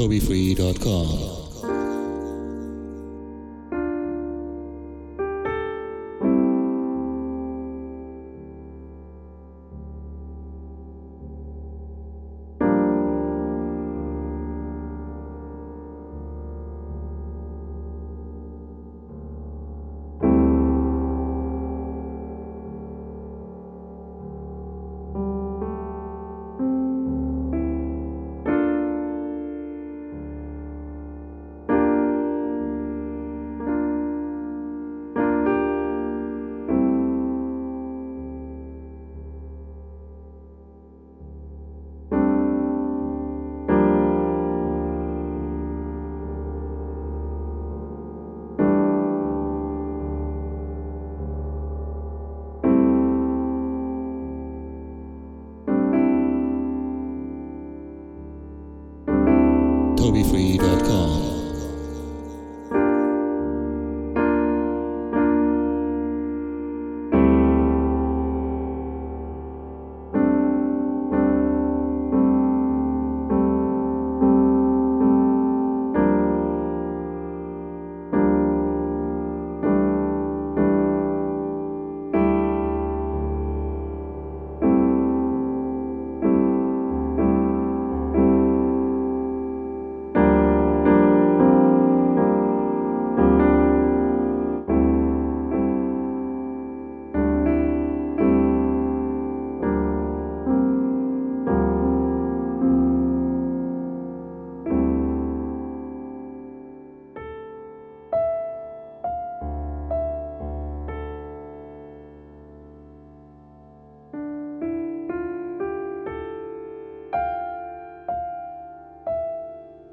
TobyFree.com.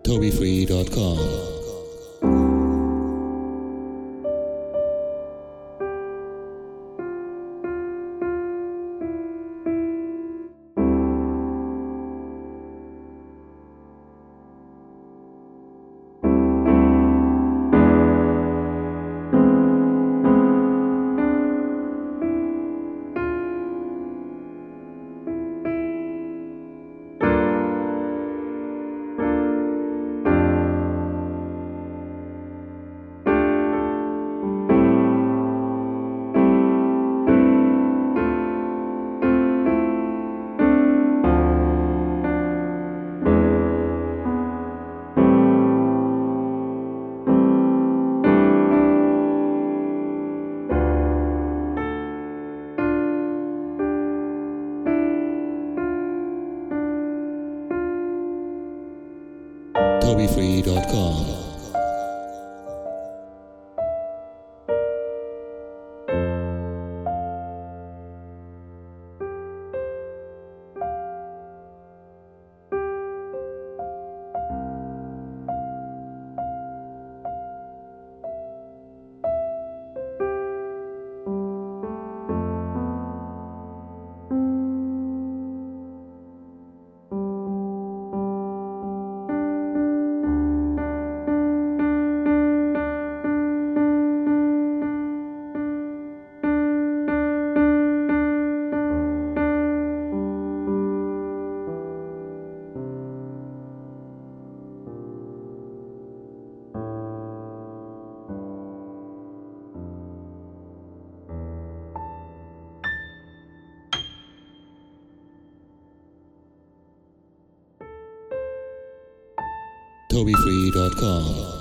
TobyFree.com. TobyFree.com. TobyFree.com.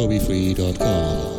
TobyFree.com.